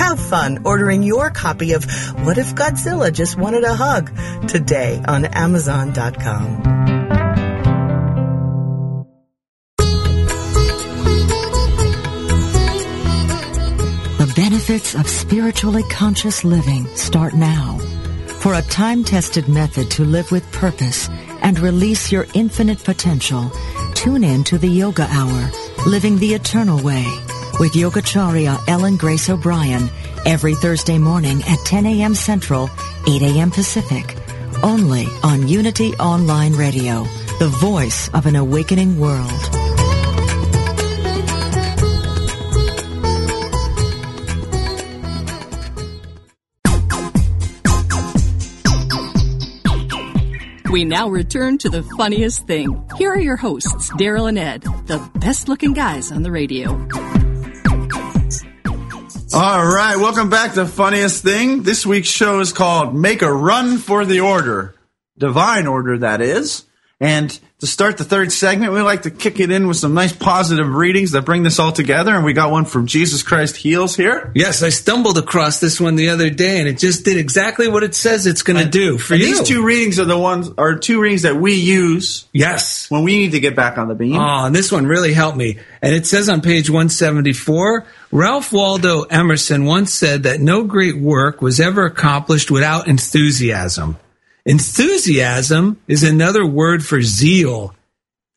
Have fun ordering your copy of What If Godzilla Just Wanted a Hug today on Amazon.com. The benefits of spiritually conscious living start now. For a time-tested method to live with purpose and release your infinite potential, tune in to the Yoga Hour, Living the Eternal Way, with Yogacharya Ellen Grace O'Brien every Thursday morning at 10 a.m. Central, 8 a.m. Pacific, only on Unity Online Radio, the voice of an awakening world. We now return to the funniest thing. Here are your hosts, Daryl and Ed, the best looking guys on the radio. All right, welcome back to Funniest Thing. This week's show is called Make a Run for the Order. Divine Order, that is. And to start the third segment, we like to kick it in with some nice positive readings that bring this all together. And we got one from Jesus Christ Heals here. Yes, I stumbled across this one the other day, and it just did exactly what it says it's going to do for you. These two readings are the ones, are two readings that we use. Yes. When we need to get back on the beam. Oh, and this one really helped me. And it says on page 174 Ralph Waldo Emerson once said that no great work was ever accomplished without enthusiasm. Enthusiasm is another word for zeal.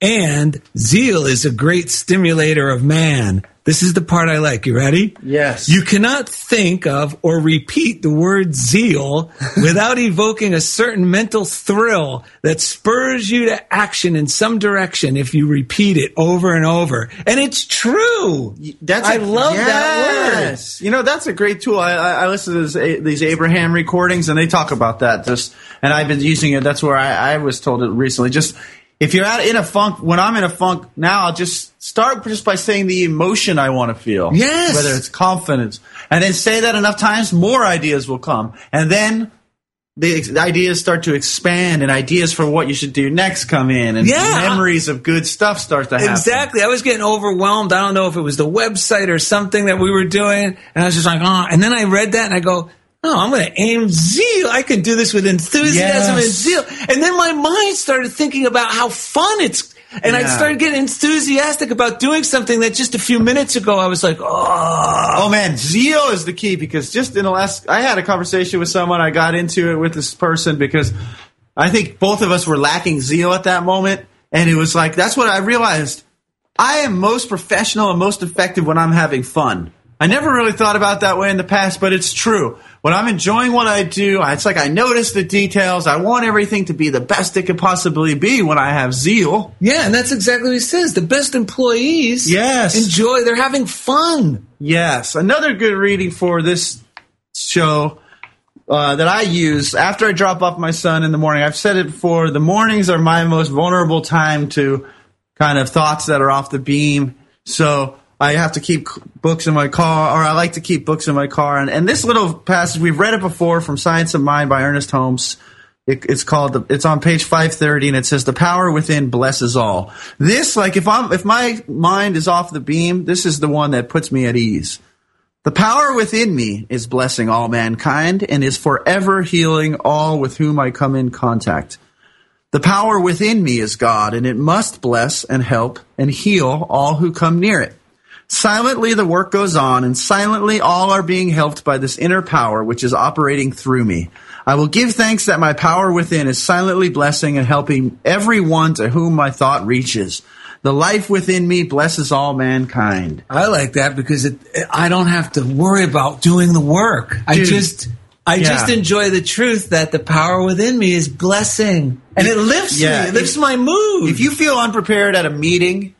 And zeal is a great stimulator of man. This is the part I like. You ready? Yes. You cannot think of or repeat the word zeal without evoking a certain mental thrill that spurs you to action in some direction if you repeat it over and over. And it's true. That's I a- love that word. Yes. You know, that's a great tool. I, I, I listen to this, these Abraham recordings and they talk about that. Just, and I've been using it. That's where I, I was told it recently. Just, if you're out in a funk, when I'm in a funk now, I'll just start just by saying the emotion I want to feel. Yes. Whether it's confidence. And then say that enough times, more ideas will come. And then the ideas start to expand and ideas for what you should do next come in and Yeah. memories of good stuff start to happen. Exactly. I was getting overwhelmed. I don't know if it was the website or something that we were doing. And I was just like, oh. And then I read that and I go, oh, I'm going to aim zeal. I can do this with enthusiasm and zeal. And then my mind started thinking about how fun it's. And I started getting enthusiastic about doing something that just a few minutes ago I was like, oh. Oh man, zeal is the key because just in the last, I had a conversation with someone. I got into it with this person because I think both of us were lacking zeal at that moment, and it was like that's what I realized. I am most professional and most effective when I'm having fun. I never really thought about that way in the past, but it's true. When I'm enjoying what I do, it's like I notice the details. I want everything to be the best it could possibly be when I have zeal. Yeah, and that's exactly what he says. The best employees Yes. enjoy, they're having fun. Yes, another good reading for this show uh, that I use after I drop off my son in the morning. I've said it before. The mornings are my most vulnerable time to kind of thoughts that are off the beam. So I have to keep books in my car, or I like to keep books in my car. And, and this little passage, we've read it before from Science of Mind by Ernest Holmes. It, it's called, the, it's on page 530 and it says, the power within blesses all. This, like if I'm, if my mind is off the beam, this is the one that puts me at ease. The power within me is blessing all mankind and is forever healing all with whom I come in contact. The power within me is God, and it must bless and help and heal all who come near it. Silently, the work goes on, and silently, all are being helped by this inner power which is operating through me. I will give thanks that my power within is silently blessing and helping everyone to whom my thought reaches. The life within me blesses all mankind. I like that because it, I don't have to worry about doing the work. I just I Yeah. just enjoy the truth that the power within me is blessing, and it lifts Yeah. me. It lifts my mood. If you feel unprepared at a meeting,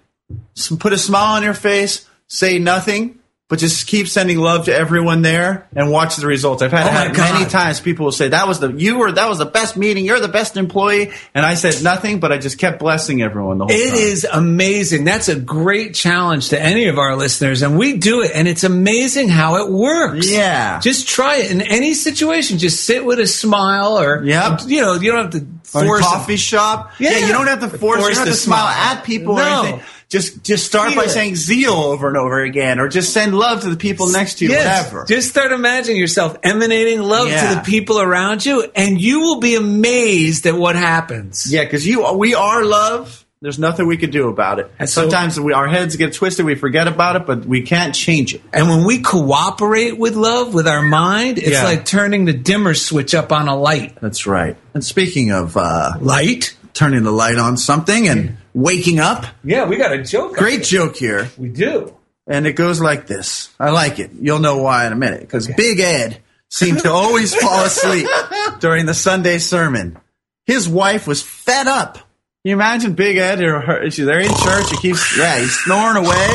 put a smile on your face, say nothing, but just keep sending love to everyone there and watch the results. I've had, Oh many times people will say that was the you were that was the best meeting. You're the best employee, and I said nothing, but I just kept blessing everyone the whole It time. is amazing. That's a great challenge to any of our listeners, and we do it, and it's amazing how it works. Yeah. just try it in any situation. Just sit with a smile, or Yep. you know, you don't have to Or force. a coffee shop. Yeah. Yeah. you don't have to force, you don't have to smile at people or anything. Just just start by saying zeal over and over again, or just send love to the people next to you, Yes. whatever. Just start imagining yourself emanating love Yeah. to the people around you, and you will be amazed at what happens. Yeah, because you we are love. There's nothing we can do about it. And so- Sometimes we, our heads get twisted, we forget about it, but we can't change it. And when we cooperate with love, with our mind, it's Yeah. like turning the dimmer switch up on a light. That's right. And speaking of uh, Light? turning the light on something and waking up, Yeah, we got a joke. great joke here. We do. And it goes like this. I like it. You'll know why in a minute. Because Big Ed seemed to always fall asleep during the Sunday sermon. His wife was fed up. Can you imagine Big Ed or her? She's there in church. He keeps, yeah, he's snoring away.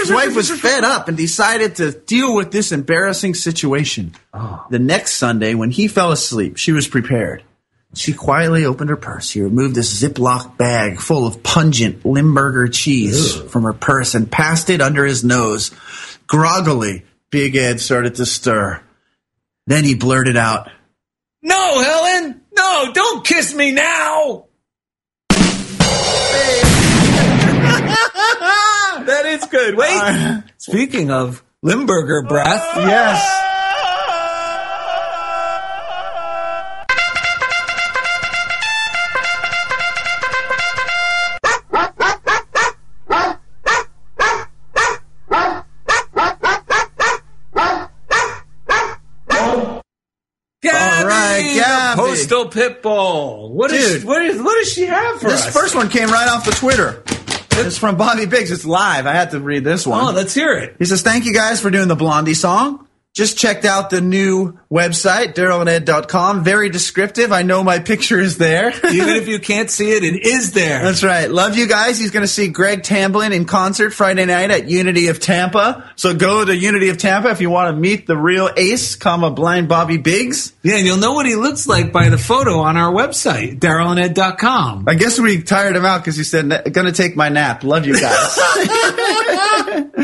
His wife was fed up and decided to deal with this embarrassing situation. Oh. The next Sunday, when he fell asleep, she was prepared. She quietly opened her purse. She removed this Ziploc bag full of pungent Limburger cheese from her purse and passed it under his nose. Groggily, Big Ed started to stir. Then he blurted out, No, Helen! No, don't kiss me now! that is good. Wait. Speaking of Limburger breath. Yes. Postal Pitbull. What is Dude. what is what does she have for us? This first one came right off the Twitter. It's from Bobby Biggs. It's live. I had to read this one. Oh, let's hear it. He says, Thank you guys for doing the Blondie song. Just checked out the new website, darylanded.com. Very descriptive. I know my picture is there. Even if you can't see it, it is there. That's right. Love you guys. He's going to see Greg Tamblyn in concert Friday night at Unity of Tampa. So go to Unity of Tampa if you want to meet the real ace, comma, blind Bobby Biggs. Yeah, and you'll know what he looks like by the photo on our website, darylanded.com. I guess we tired him out because he said, going to take my nap. Love you guys.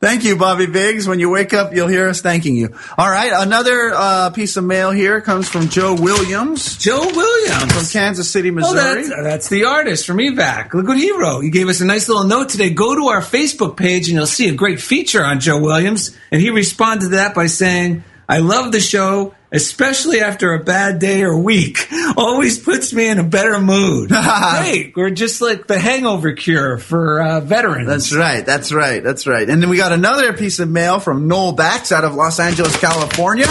Thank you, Bobby Biggs. When you wake up, you'll hear us thanking you. All right, another uh, piece of mail here comes from Joe Williams Joe Williams. from Kansas City, Oh, Missouri. that's, that's the artist from EVAC. Look what he wrote. He gave us a nice little note today. Go to our Facebook page and you'll see a great feature on Joe Williams. And he responded to that by saying, I love the show, especially after a bad day or week. Always puts me in a better mood. Great. We're just like the hangover cure for uh, veterans. That's right. That's right. That's right. And then we got another piece of mail from Noel Bax out of Los Angeles, California.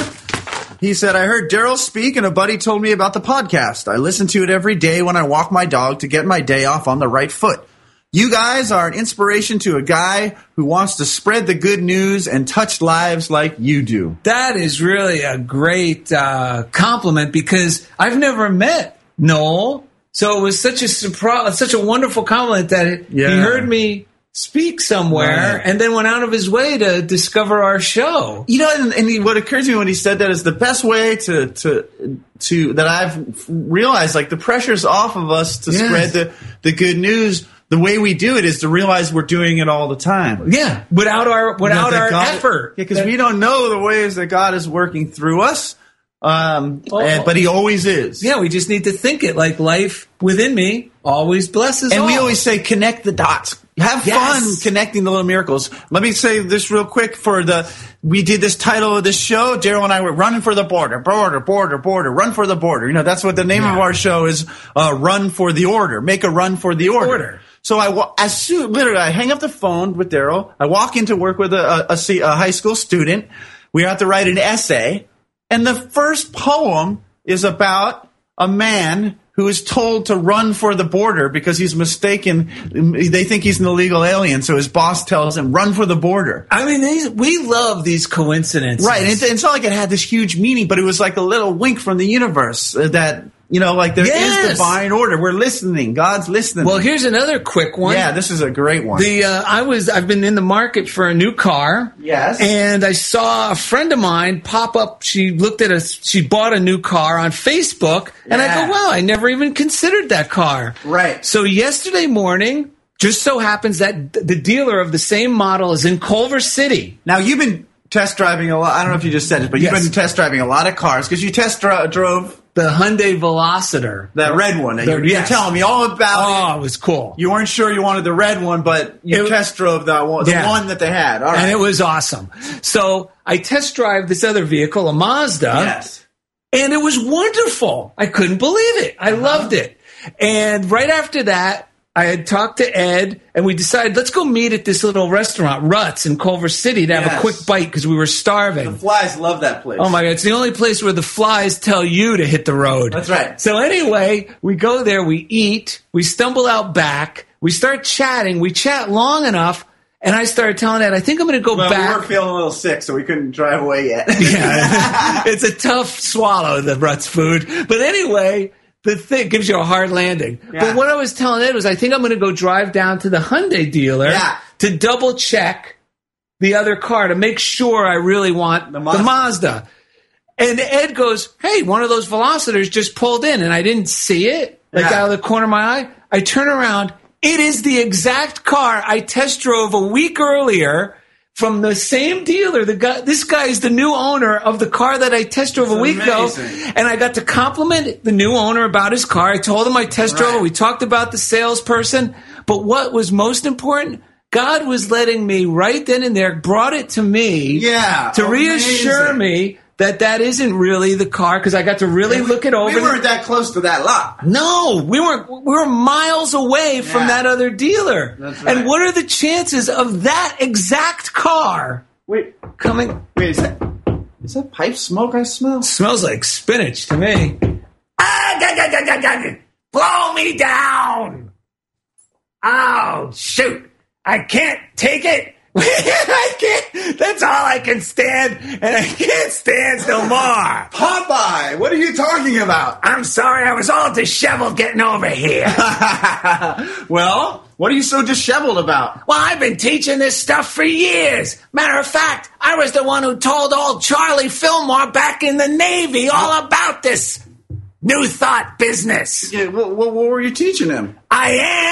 He said, I heard Daryl speak and a buddy told me about the podcast. I listen to it every day when I walk my dog to get my day off on the right foot. You guys are an inspiration to a guy who wants to spread the good news and touch lives like you do. That is really a great uh, compliment because I've never met Noel. So it was such a surprise, such a wonderful compliment that Yeah. he heard me speak somewhere Right. and then went out of his way to discover our show. You know, and, and he, what occurred to me when he said that is the best way to to to that I've realized. Like the pressure's off of us to Yes. spread the the good news the way we do it is to realize we're doing it all the time. Yeah, without our without our God- effort. Yeah, because we don't know the ways that God is working through us. Um, and- but He always is. Yeah, we just need to think it like life within me always blesses. And we always say connect the dots. Have Yes. fun connecting the little miracles. Let me say this real quick for the we did this title of this show. Daryl and I were running for the border, border, border, border, run for the border. You know, that's what the name of our show is. Uh, run for the order. Make a run for the order. Order. So I as soon literally I hang up the phone with Daryl. I walk into work with a, a, a a high school student. We have to write an essay, and the first poem is about a man who is told to run for the border because he's mistaken. They think he's an illegal alien, so his boss tells him run for the border. I mean, these, we love these coincidences, Right, and it, it's not like it had this huge meaning, but it was like a little wink from the universe uh, that you know, like there is Yes. divine order. We're listening. God's listening. Well, here's another quick one. yeah, this is a great one. The uh, I was I've been in the market for a new car. Yes. And I saw a friend of mine pop up. She looked at a she bought a new car on Facebook, and I go, "Wow, I never even considered that car." Right. So yesterday morning, just so happens that the dealer of the same model is in Culver City. Now you've been test driving a lot. I don't know if you just said it, but you've Yes. been test driving a lot of cars because you test dro- drove The Hyundai Velociter. that red one. that The- you, You're telling me all about. Oh, it. it was cool. You weren't sure you wanted the red one, but you It- test drove that one, the Yeah. one that they had. All right. And it was awesome. So I test drive this other vehicle, a Mazda. yes. and it was wonderful. I couldn't believe it. I Uh-huh. loved it. And right after that, I had talked to Ed, and we decided let's go meet at this little restaurant, Rutt's, in Culver City, to have a quick bite because we were starving. The flies love that place. Oh my god, it's the only place where the flies tell you to hit the road. That's right. So anyway, we go there, we eat, we stumble out back, we start chatting, we chat long enough, and I started telling Ed, I think I'm going to go Well, back. we were feeling a little sick, so we couldn't drive away yet. Yeah. it's a tough swallow, the Rutt's food. But anyway, the thing gives you a hard landing. Yeah. But what I was telling Ed was, I think I'm going to go drive down to the Hyundai dealer Yeah. to double check the other car to make sure I really want the Mazda. Mazda. And Ed goes, Hey, one of those velocitors just pulled in, and I didn't see it, like Yeah. out of the corner of my eye. I turn around. It is the exact car I test drove a week earlier from the same dealer. The guy, this guy is the new owner of the car that I test drove a week amazing. ago, and I got to compliment the new owner about his car. I told him I test drove. Right. We talked about the salesperson, but what was most important? God was letting me right then and there, brought it to me, Yeah, to reassure me that that isn't really the car because I got to really look it over. we weren't that close to that lot. No, we weren't. We were miles away from that other dealer. That's right. And what are the chances of that exact car Wait, coming? wait, is that is that pipe smoke I smell? Smells like spinach to me. Ah, blow me down. Oh shoot! I can't take it. I can't. That's all I can stand, and I can't stand no more. Popeye, what are you talking about? I'm sorry, I was all disheveled getting over here. well, what are you so disheveled about? Well, I've been teaching this stuff for years. Matter of fact, I was the one who told old Charlie Fillmore back in the Navy all about this new thought business. Yeah, what, what, what were you teaching him? I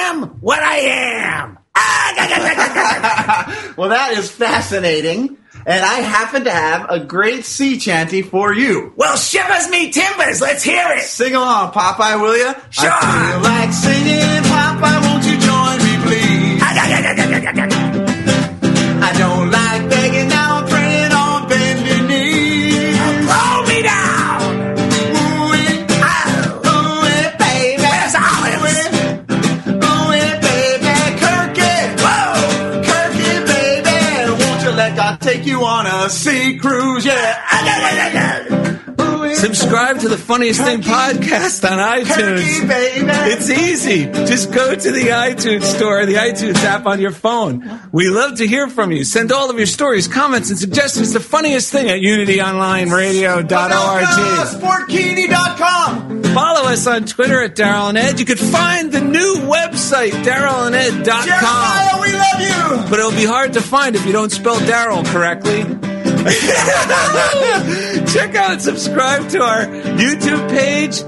am what I am. Well, that is fascinating. And I happen to have a great sea chanty for you. well, shivers me timbers. Let's hear it. Sing along, Popeye, will you? Sure. I feel like singing, Popeye, won't you join me, please? on a sea cruise? Yeah. Ah, Subscribe to the Funniest Thing podcast on iTunes. Baby. It's easy. Just go to the iTunes store, the iTunes app on your phone. We love to hear from you. Send all of your stories, comments, and suggestions. The funniest thing at unityonlineradio.org. Sportkini.com. Follow us on Twitter at Daryl and Ed. You could find the new website, darylanded.com. Jeremiah, we love you. But it'll be hard to find if you don't spell Daryl correctly. Check out and subscribe to our YouTube page.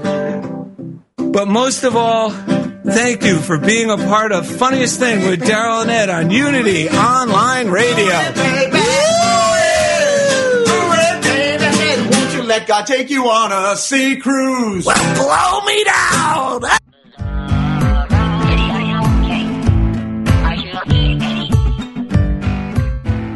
But most of all, Thank you for being a part of Funniest Thing with Daryl and Ed on Unity Online Radio. Let God take you on a sea cruise? Well, Blow me down!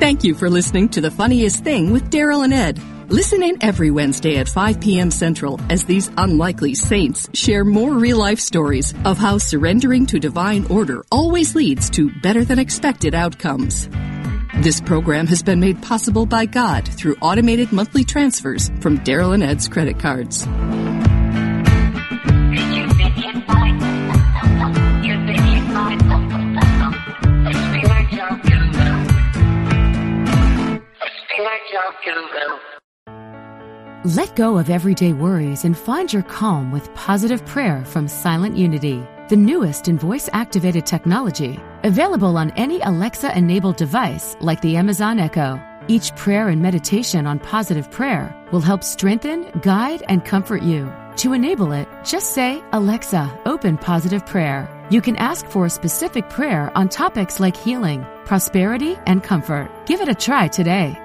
Thank you for listening to The Funniest Thing with Daryl and Ed. Listen in every Wednesday at 5 p.m. Central as these unlikely saints share more real life stories of how surrendering to divine order always leads to better than expected outcomes. This program has been made possible by God through automated monthly transfers from Daryl and Ed's credit cards. Let go of everyday worries and find your calm with positive prayer from Silent Unity, the newest in voice activated technology, available on any Alexa enabled device like the Amazon Echo. Each prayer and meditation on positive prayer will help strengthen, guide, and comfort you. To enable it, just say, Alexa, open positive prayer. You can ask for a specific prayer on topics like healing, prosperity, and comfort. Give it a try today.